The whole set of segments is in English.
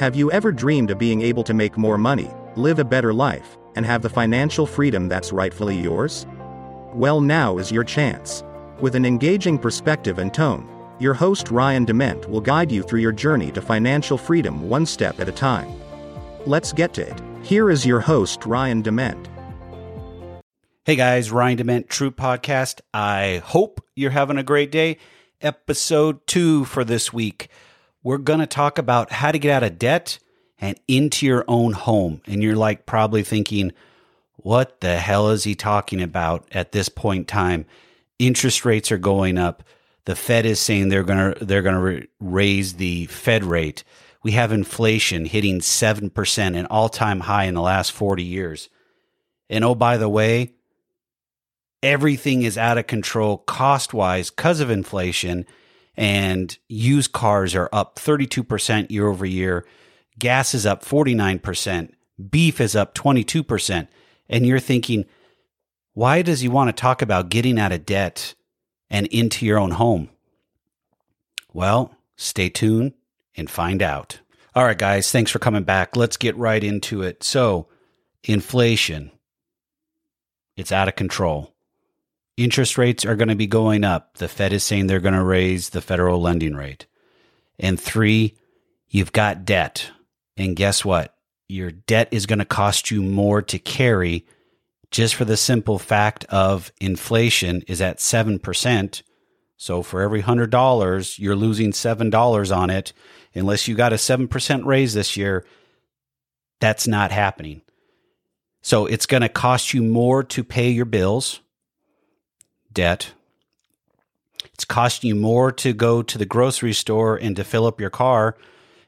Have you ever dreamed of being able to make more money, live a better life, and have the financial freedom that's rightfully yours? Well, now is your chance. With an engaging perspective and tone, your host Ryan Dement will guide you through your journey to financial freedom one step at a time. Let's get to it. Here is your host Ryan Dement. Hey guys, Ryan Dement, True Podcast. I hope you're having a great day. Episode two for this week. We're going to talk about how to get out of debt and into your own home. And you're like probably thinking, what the hell is he talking about at this point in time? Interest rates are going up. The Fed is saying they're going to they're going to re- raise the Fed rate. We have inflation hitting 7%, an all-time high in the last 40 years. And oh by the way, everything is out of control cost-wise because of inflation and used cars are up 32% year over year. Gas is up 49%. Beef is up 22%. And you're thinking, why does he want to talk about getting out of debt and into your own home? Well, stay tuned and find out. All right, guys, thanks for coming back. Let's get right into it. So, inflation, it's out of control. Interest rates are going to be going up. The Fed is saying they're going to raise the federal lending rate. And three, you've got debt. And guess what? Your debt is going to cost you more to carry just for the simple fact of inflation is at 7%. So for every $100, you're losing $7 on it. Unless you got a 7% raise this year, that's not happening. So it's going to cost you more to pay your bills debt. It's costing you more to go to the grocery store and to fill up your car.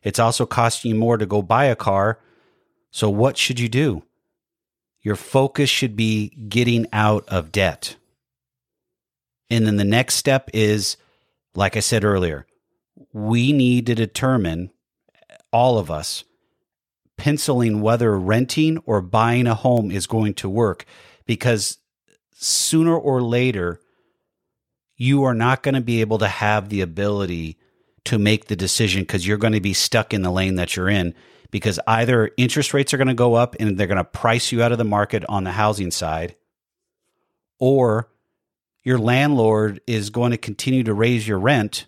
It's also costing you more to go buy a car. So, what should you do? Your focus should be getting out of debt. And then the next step is, like I said earlier, we need to determine, all of us, penciling whether renting or buying a home is going to work because sooner or later, you are not going to be able to have the ability to make the decision because you're going to be stuck in the lane that you're in because either interest rates are going to go up and they're going to price you out of the market on the housing side, or your landlord is going to continue to raise your rent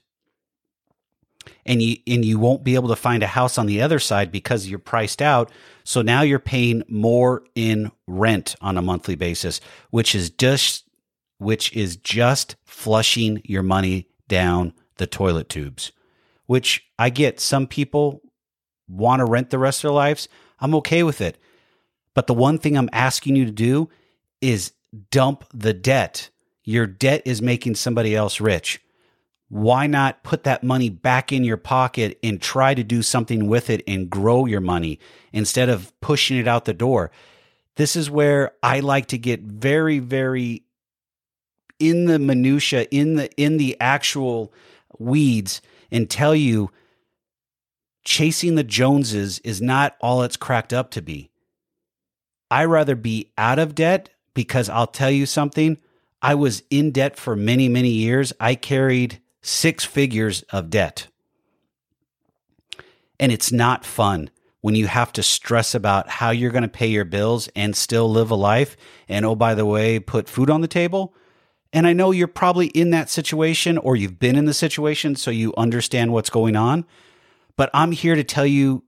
and you and you won't be able to find a house on the other side because you're priced out. So now you're paying more in rent on a monthly basis, which is just which is just flushing your money down the toilet tubes. Which I get some people want to rent the rest of their lives. I'm okay with it. But the one thing I'm asking you to do is dump the debt. Your debt is making somebody else rich why not put that money back in your pocket and try to do something with it and grow your money instead of pushing it out the door? This is where I like to get very, very in the minutia, in the in the actual weeds, and tell you chasing the Joneses is not all it's cracked up to be. I rather be out of debt because I'll tell you something. I was in debt for many, many years. I carried six figures of debt. And it's not fun when you have to stress about how you're going to pay your bills and still live a life. And oh, by the way, put food on the table. And I know you're probably in that situation or you've been in the situation, so you understand what's going on. But I'm here to tell you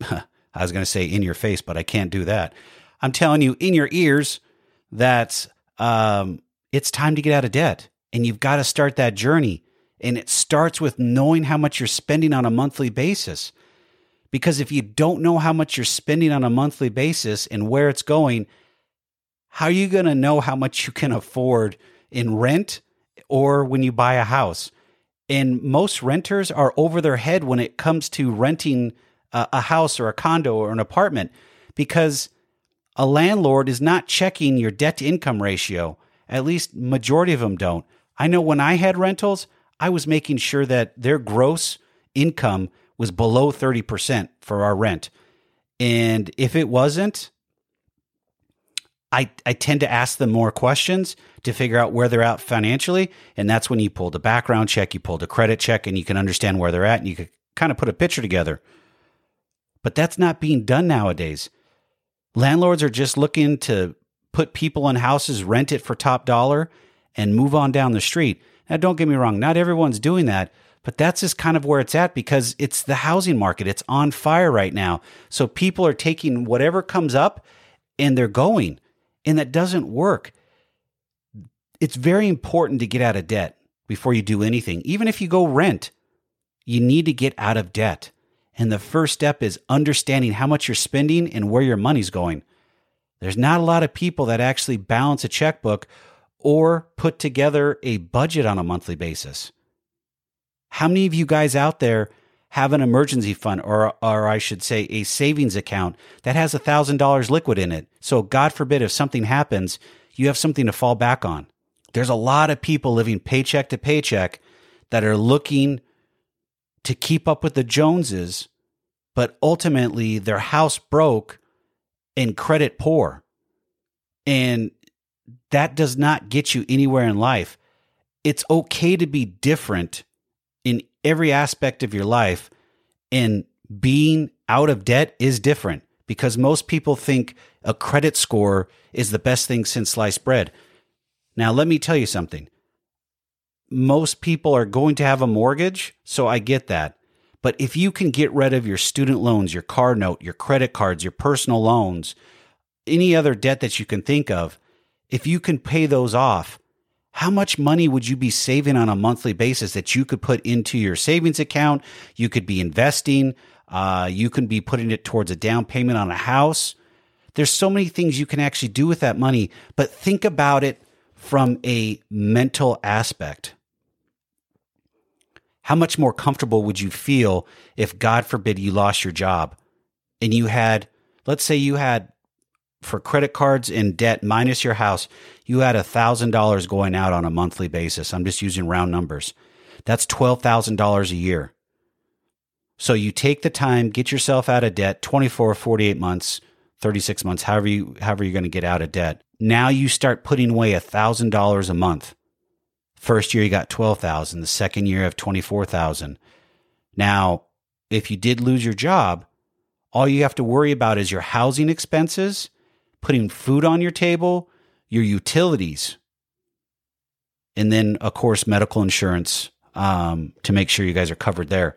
I was going to say in your face, but I can't do that. I'm telling you in your ears that um, it's time to get out of debt and you've got to start that journey. And it starts with knowing how much you're spending on a monthly basis. Because if you don't know how much you're spending on a monthly basis and where it's going, how are you going to know how much you can afford in rent or when you buy a house? And most renters are over their head when it comes to renting a, house or a condo or an apartment because a landlord is not checking your debt to income ratio. At least majority of them don't. I know when I had rentals, I was making sure that their gross income was below 30% for our rent. And if it wasn't, I, I tend to ask them more questions to figure out where they're at financially. And that's when you pull the background check, you pull the credit check, and you can understand where they're at and you can kind of put a picture together. But that's not being done nowadays. Landlords are just looking to put people in houses, rent it for top dollar, and move on down the street. Now, don't get me wrong, not everyone's doing that, but that's just kind of where it's at because it's the housing market. It's on fire right now. So people are taking whatever comes up and they're going, and that doesn't work. It's very important to get out of debt before you do anything. Even if you go rent, you need to get out of debt. And the first step is understanding how much you're spending and where your money's going. There's not a lot of people that actually balance a checkbook or put together a budget on a monthly basis. How many of you guys out there have an emergency fund or or I should say a savings account that has $1000 liquid in it? So God forbid if something happens, you have something to fall back on. There's a lot of people living paycheck to paycheck that are looking to keep up with the Joneses, but ultimately their house broke and credit poor. And that does not get you anywhere in life. It's okay to be different in every aspect of your life. And being out of debt is different because most people think a credit score is the best thing since sliced bread. Now, let me tell you something. Most people are going to have a mortgage, so I get that. But if you can get rid of your student loans, your car note, your credit cards, your personal loans, any other debt that you can think of, if you can pay those off, how much money would you be saving on a monthly basis that you could put into your savings account? You could be investing. Uh, you can be putting it towards a down payment on a house. There's so many things you can actually do with that money, but think about it from a mental aspect. How much more comfortable would you feel if, God forbid, you lost your job and you had, let's say you had for credit cards and debt minus your house, you had $1,000 going out on a monthly basis. I'm just using round numbers. That's $12,000 a year. So you take the time, get yourself out of debt, 24, 48 months, 36 months, however you however you're going to get out of debt. Now you start putting away $1,000 a month. First year you got 12,000, the second year of 24,000. Now, if you did lose your job, all you have to worry about is your housing expenses putting food on your table, your utilities, and then, of course, medical insurance um, to make sure you guys are covered there.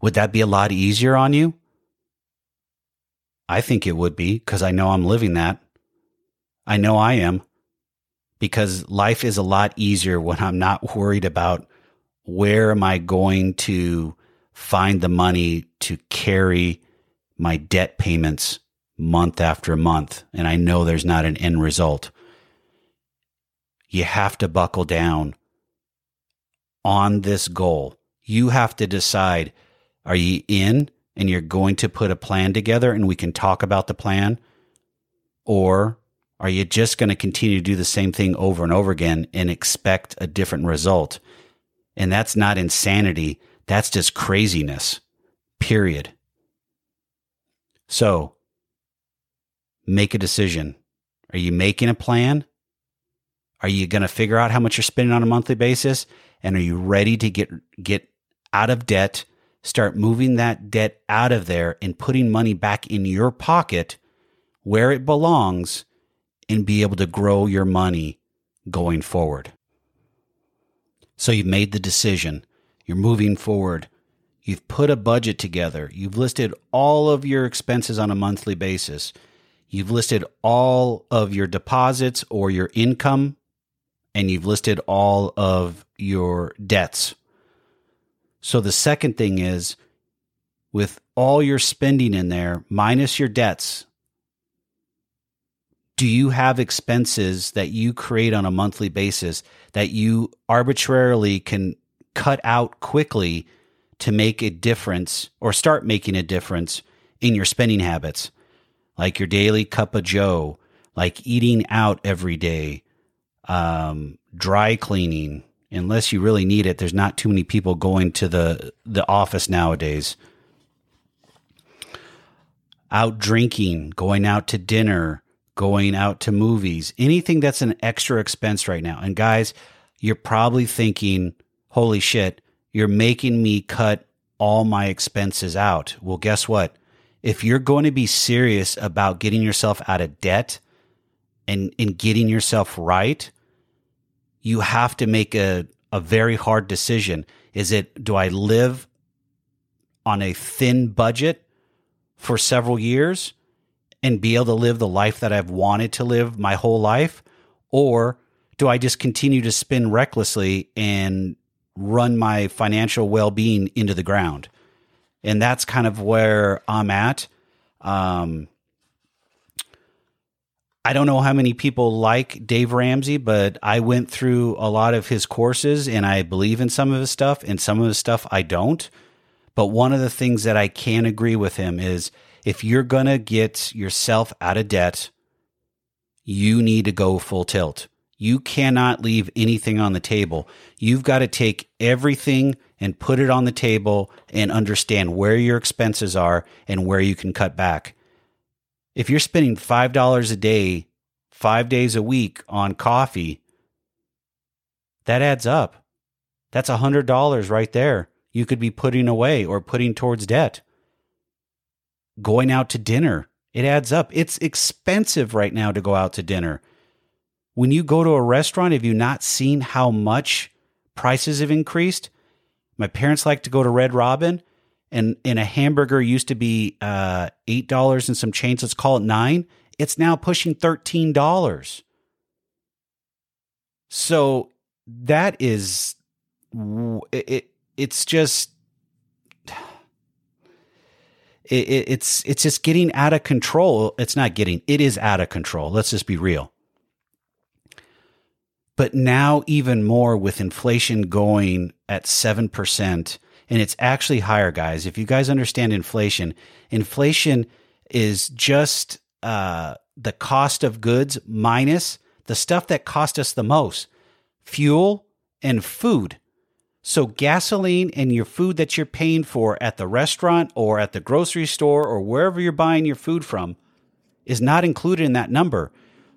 Would that be a lot easier on you? I think it would be because I know I'm living that. I know I am because life is a lot easier when I'm not worried about where am I going to find the money to carry my debt payments month after month, and I know there's not an end result. You have to buckle down on this goal. You have to decide are you in and you're going to put a plan together and we can talk about the plan? Or are you just going to continue to do the same thing over and over again and expect a different result? And that's not insanity. That's just craziness, period. So make a decision. Are you making a plan? Are you going to figure out how much you're spending on a monthly basis? And are you ready to get, get out of debt, start moving that debt out of there and putting money back in your pocket where it belongs and be able to grow your money going forward? So you've made the decision. You're moving forward. You've put a budget together. You've listed all of your expenses on a monthly basis. You've listed all of your deposits or your income, and you've listed all of your debts. So the second thing is with all your spending in there, minus your debts, do you have expenses that you create on a monthly basis that you arbitrarily can cut out quickly to make a difference or start making a difference in your spending habits? Like your daily cup of joe, like eating out every day, um, dry cleaning, unless you really need it. There's not too many people going to the, the office nowadays. Out drinking, going out to dinner, going out to movies, anything that's an extra expense right now. And guys, you're probably thinking, holy shit, you're making me cut all my expenses out. Well, guess what? If you're going to be serious about getting yourself out of debt and, and getting yourself right, you have to make a, a very hard decision. Is it, do I live on a thin budget for several years and be able to live the life that I've wanted to live my whole life? Or do I just continue to spin recklessly and run my financial well being into the ground? And that's kind of where I'm at. Um, I don't know how many people like Dave Ramsey, but I went through a lot of his courses and I believe in some of his stuff and some of his stuff I don't. But one of the things that I can agree with him is if you're going to get yourself out of debt, you need to go full tilt. You cannot leave anything on the table. You've got to take everything and put it on the table and understand where your expenses are and where you can cut back if you're spending $5 a day, five days a week on coffee, that adds up. That's a $100 right there. You could be putting away or putting towards debt. Going out to dinner, it adds up. It's expensive right now to go out to dinner. When you go to a restaurant, have you not seen how much prices have increased? My parents like to go to Red Robin and and a hamburger used to be uh, eight dollars and some change. Let's call it nine. It's now pushing thirteen dollars. So that is it, it. It's just it, it's it's just getting out of control. It's not getting. It is out of control. Let's just be real. But now, even more with inflation going at seven percent and it's actually higher, guys. If you guys understand inflation, inflation is just uh, the cost of goods minus the stuff that cost us the most fuel and food. So, gasoline and your food that you're paying for at the restaurant or at the grocery store or wherever you're buying your food from is not included in that number.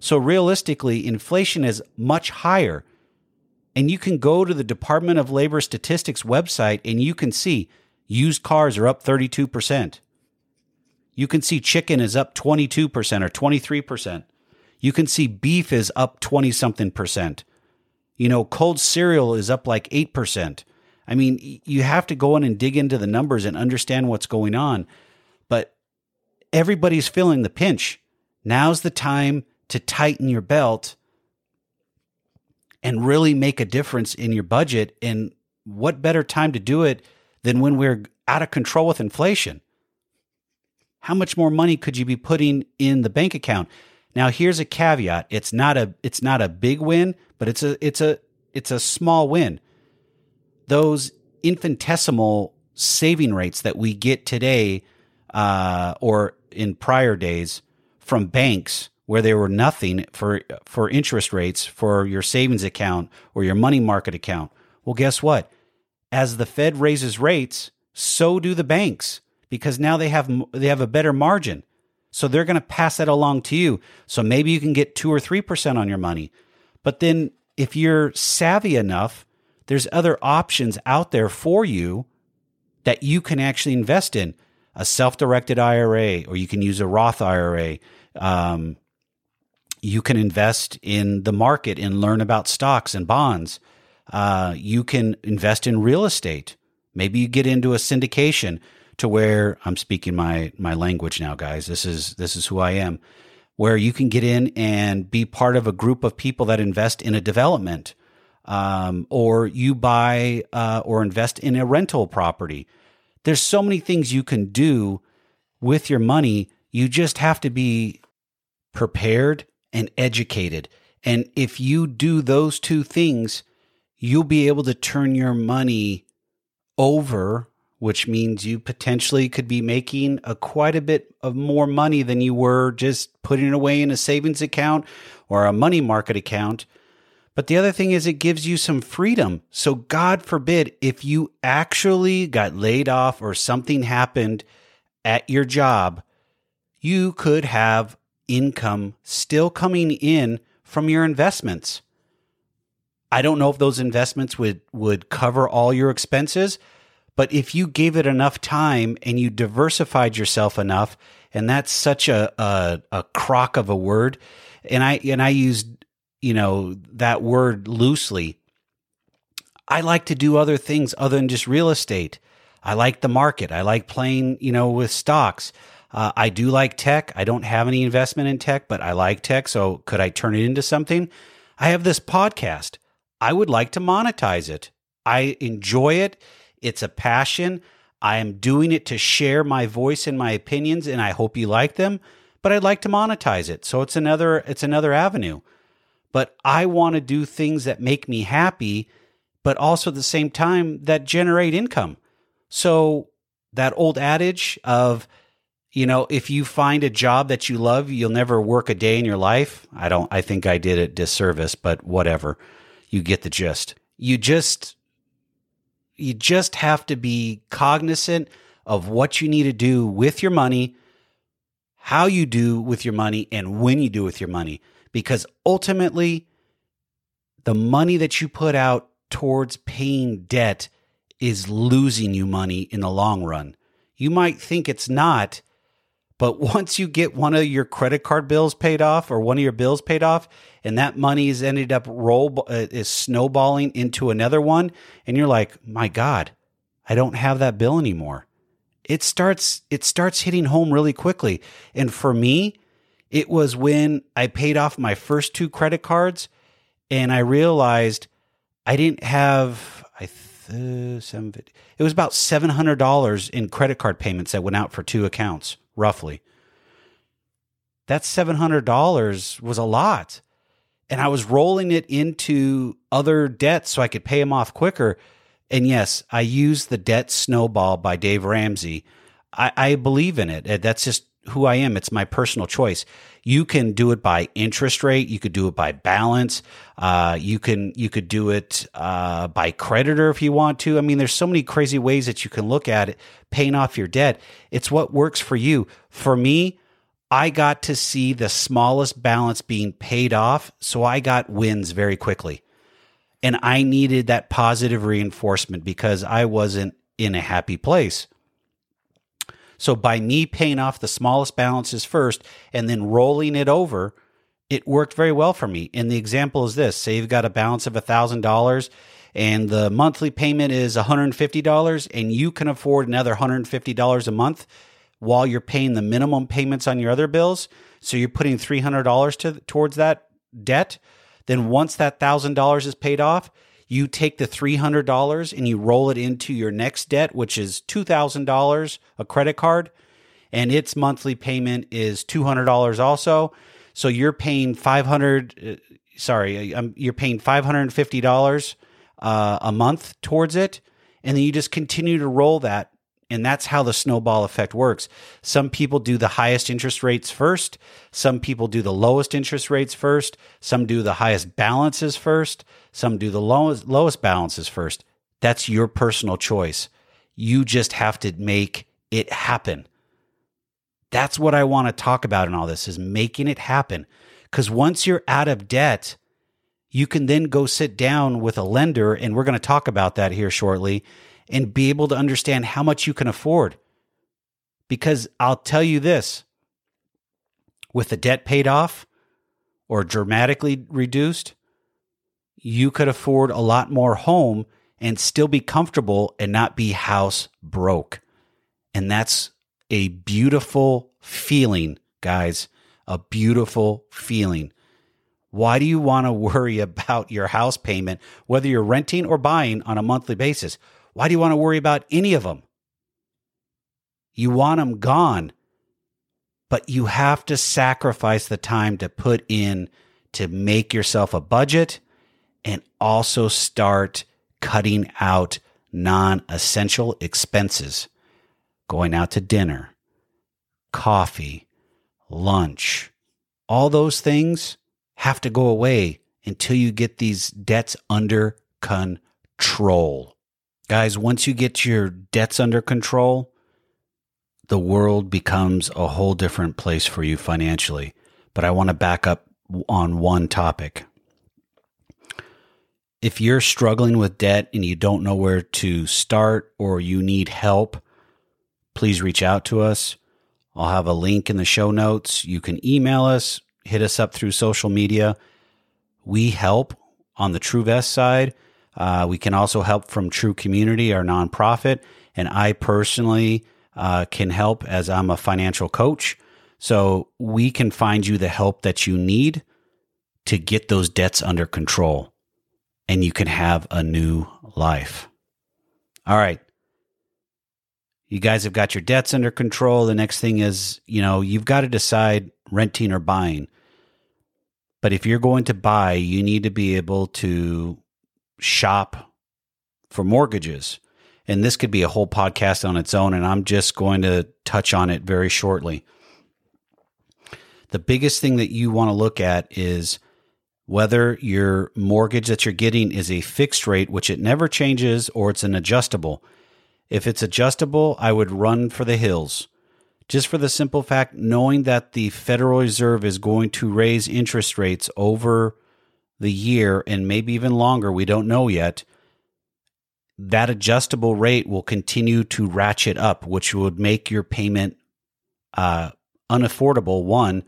So, realistically, inflation is much higher. And you can go to the Department of Labor Statistics website and you can see used cars are up 32%. You can see chicken is up 22% or 23%. You can see beef is up 20 something percent. You know, cold cereal is up like 8%. I mean, you have to go in and dig into the numbers and understand what's going on. But everybody's feeling the pinch. Now's the time to tighten your belt and really make a difference in your budget. And what better time to do it than when we're out of control with inflation? How much more money could you be putting in the bank account? Now here's a caveat. It's not a it's not a big win, but it's a it's a it's a small win. Those infinitesimal saving rates that we get today uh, or in prior days from banks where there were nothing for for interest rates for your savings account or your money market account. Well, guess what? As the Fed raises rates, so do the banks because now they have they have a better margin. So they're going to pass that along to you. So maybe you can get 2 or 3% on your money. But then if you're savvy enough, there's other options out there for you that you can actually invest in. A self-directed IRA or you can use a Roth IRA. Um, you can invest in the market and learn about stocks and bonds. Uh, you can invest in real estate. Maybe you get into a syndication to where I'm speaking my my language now, guys. This is this is who I am. Where you can get in and be part of a group of people that invest in a development, um, or you buy uh, or invest in a rental property. There's so many things you can do with your money. You just have to be prepared and educated. And if you do those two things, you'll be able to turn your money over, which means you potentially could be making a quite a bit of more money than you were just putting it away in a savings account or a money market account. But the other thing is, it gives you some freedom. So, God forbid, if you actually got laid off or something happened at your job, you could have income still coming in from your investments. I don't know if those investments would would cover all your expenses, But if you gave it enough time and you diversified yourself enough, and that's such a, a, a crock of a word, and I and I used you know that word loosely. I like to do other things other than just real estate. I like the market. I like playing, you know, with stocks. Uh, I do like tech. I don't have any investment in tech, but I like tech. So could I turn it into something? I have this podcast. I would like to monetize it. I enjoy it. It's a passion. I am doing it to share my voice and my opinions, and I hope you like them. But I'd like to monetize it. So it's another it's another avenue. But I want to do things that make me happy, but also at the same time that generate income. So that old adage of you know, if you find a job that you love, you'll never work a day in your life. I don't, I think I did it disservice, but whatever. You get the gist. You just, you just have to be cognizant of what you need to do with your money, how you do with your money, and when you do with your money. Because ultimately, the money that you put out towards paying debt is losing you money in the long run. You might think it's not, but once you get one of your credit card bills paid off or one of your bills paid off, and that money is ended up roll uh, is snowballing into another one, and you're like, my God, I don't have that bill anymore. It starts it starts hitting home really quickly. And for me, it was when I paid off my first two credit cards, and I realized I didn't have I th- seven, it was about seven hundred dollars in credit card payments that went out for two accounts roughly. That $700 was a lot. And I was rolling it into other debts so I could pay them off quicker. And yes, I used the debt snowball by Dave Ramsey. I, I believe in it. That's just who I am. It's my personal choice. You can do it by interest rate. You could do it by balance. Uh, you can you could do it uh, by creditor if you want to. I mean, there's so many crazy ways that you can look at it, paying off your debt. It's what works for you. For me, I got to see the smallest balance being paid off, so I got wins very quickly. And I needed that positive reinforcement because I wasn't in a happy place. So by me paying off the smallest balances first and then rolling it over, it worked very well for me. And the example is this say you've got a balance of $1,000 and the monthly payment is $150 and you can afford another $150 a month while you're paying the minimum payments on your other bills. So you're putting $300 to, towards that debt. Then once that $1,000 is paid off, you take the $300 and you roll it into your next debt, which is $2,000, a credit card, and its monthly payment is $200 also. So you're paying 500 uh, sorry, um, you're paying $550 uh, a month towards it and then you just continue to roll that and that's how the snowball effect works. Some people do the highest interest rates first. Some people do the lowest interest rates first. Some do the highest balances first. Some do the lowest, lowest balances first. That's your personal choice. You just have to make it happen. That's what I want to talk about in all this is making it happen. Because once you're out of debt, you can then go sit down with a lender, and we're going to talk about that here shortly and be able to understand how much you can afford. Because I'll tell you this with the debt paid off or dramatically reduced, you could afford a lot more home and still be comfortable and not be house broke. And that's a beautiful feeling, guys. A beautiful feeling. Why do you want to worry about your house payment, whether you're renting or buying on a monthly basis? Why do you want to worry about any of them? You want them gone, but you have to sacrifice the time to put in to make yourself a budget and also start cutting out non essential expenses. Going out to dinner, coffee, lunch, all those things have to go away until you get these debts under control. Guys, once you get your debts under control, the world becomes a whole different place for you financially. But I want to back up on one topic. If you're struggling with debt and you don't know where to start or you need help, please reach out to us. I'll have a link in the show notes. You can email us, hit us up through social media. We help on the TrueVest side. Uh, we can also help from True Community, our nonprofit. And I personally uh, can help as I'm a financial coach. So we can find you the help that you need to get those debts under control and you can have a new life. All right. You guys have got your debts under control. The next thing is, you know, you've got to decide renting or buying. But if you're going to buy, you need to be able to shop for mortgages. And this could be a whole podcast on its own, and I'm just going to touch on it very shortly. The biggest thing that you want to look at is whether your mortgage that you're getting is a fixed rate, which it never changes, or it's an adjustable. If it's adjustable, I would run for the hills. Just for the simple fact, knowing that the Federal Reserve is going to raise interest rates over the year and maybe even longer, we don't know yet, that adjustable rate will continue to ratchet up, which would make your payment uh, unaffordable, one,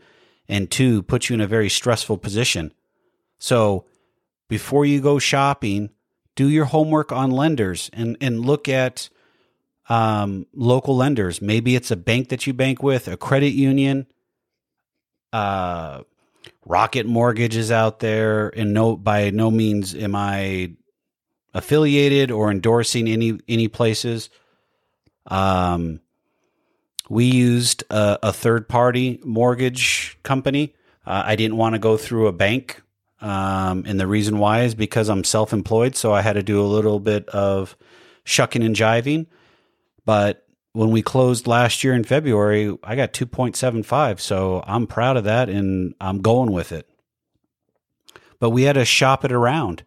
and two, put you in a very stressful position. So before you go shopping, do your homework on lenders and, and look at um, local lenders. Maybe it's a bank that you bank with, a credit union, uh, Rocket Mortgage is out there, and no, by no means am I affiliated or endorsing any any places. Um, we used a, a third party mortgage company. Uh, I didn't want to go through a bank, um, and the reason why is because I'm self employed, so I had to do a little bit of shucking and jiving. But when we closed last year in February, I got 2.75. So I'm proud of that and I'm going with it. But we had to shop it around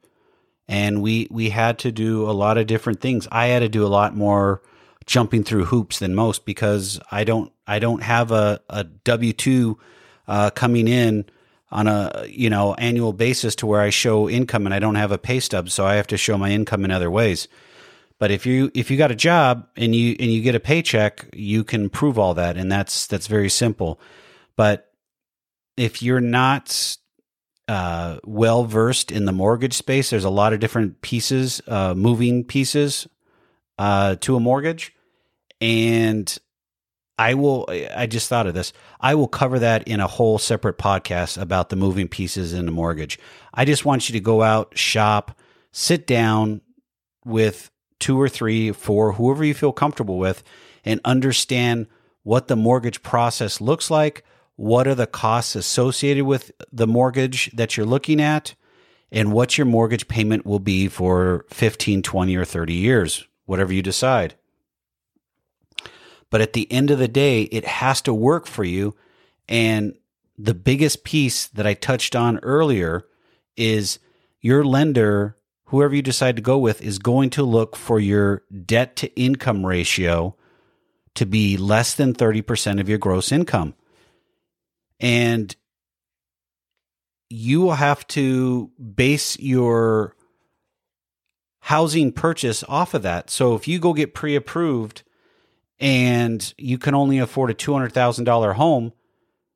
and we we had to do a lot of different things. I had to do a lot more jumping through hoops than most because I don't I don't have a, a W two uh, coming in on a you know annual basis to where I show income and I don't have a pay stub, so I have to show my income in other ways. But if you if you got a job and you and you get a paycheck, you can prove all that, and that's that's very simple. But if you're not uh, well versed in the mortgage space, there's a lot of different pieces, uh, moving pieces uh, to a mortgage, and I will. I just thought of this. I will cover that in a whole separate podcast about the moving pieces in the mortgage. I just want you to go out, shop, sit down with two or three, four, whoever you feel comfortable with, and understand what the mortgage process looks like. What are the costs associated with the mortgage that you're looking at? And what your mortgage payment will be for 15, 20, or 30 years, whatever you decide. But at the end of the day, it has to work for you. And the biggest piece that I touched on earlier is your lender whoever you decide to go with is going to look for your debt to income ratio to be less than 30% of your gross income. And you will have to base your housing purchase off of that. So if you go get pre approved and you can only afford a $200,000 home,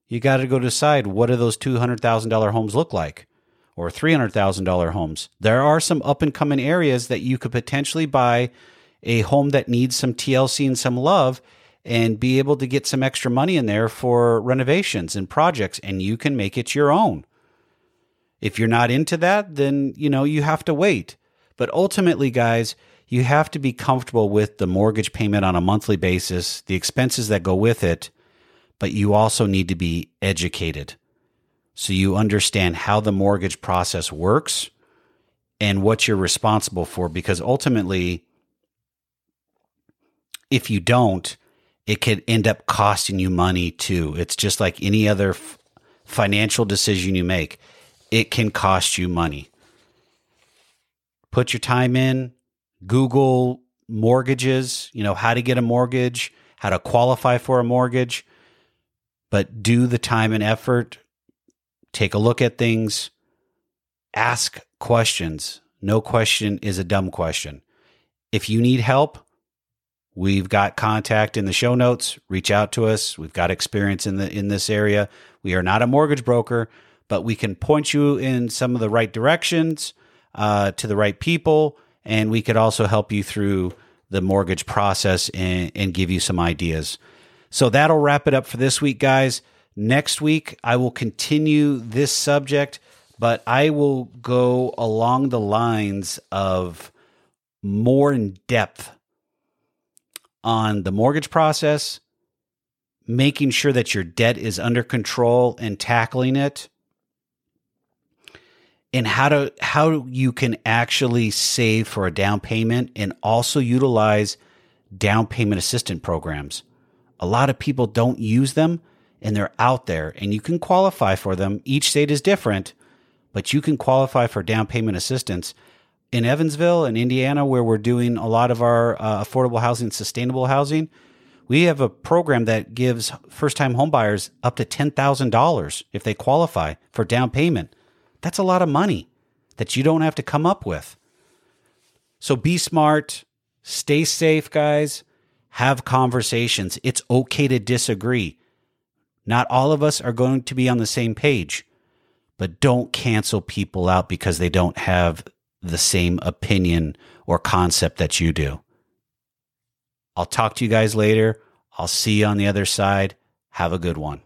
you got to go decide what do those $200,000 homes look like? or $300,000 homes. There are some up and coming areas that you could potentially buy a home that needs some TLC and some love and be able to get some extra money in there for renovations and projects and you can make it your own. If you're not into that, then you know you have to wait. But ultimately, guys, you have to be comfortable with the mortgage payment on a monthly basis, the expenses that go with it, but you also need to be educated so you understand how the mortgage process works and what you're responsible for. Because ultimately, if you don't, it could end up costing you money too. It's just like any other f- financial decision you make, it can cost you money. Put your time in, Google mortgages, you know, how to get a mortgage, how to qualify for a mortgage, but do the time and effort take a look at things, ask questions. no question is a dumb question. If you need help, we've got contact in the show notes. Reach out to us. We've got experience in the in this area. We are not a mortgage broker, but we can point you in some of the right directions uh, to the right people, and we could also help you through the mortgage process and, and give you some ideas. So that'll wrap it up for this week, guys. Next week, I will continue this subject, but I will go along the lines of more in depth on the mortgage process, making sure that your debt is under control and tackling it, and how to how you can actually save for a down payment and also utilize down payment assistant programs. A lot of people don't use them and they're out there and you can qualify for them. Each state is different, but you can qualify for down payment assistance. In Evansville in Indiana, where we're doing a lot of our uh, affordable housing, sustainable housing, we have a program that gives first time homebuyers up to $10,000 if they qualify for down payment. That's a lot of money that you don't have to come up with. So be smart, stay safe, guys. Have conversations. It's okay to disagree. Not all of us are going to be on the same page, but don't cancel people out because they don't have the same opinion or concept that you do. I'll talk to you guys later. I'll see you on the other side. Have a good one.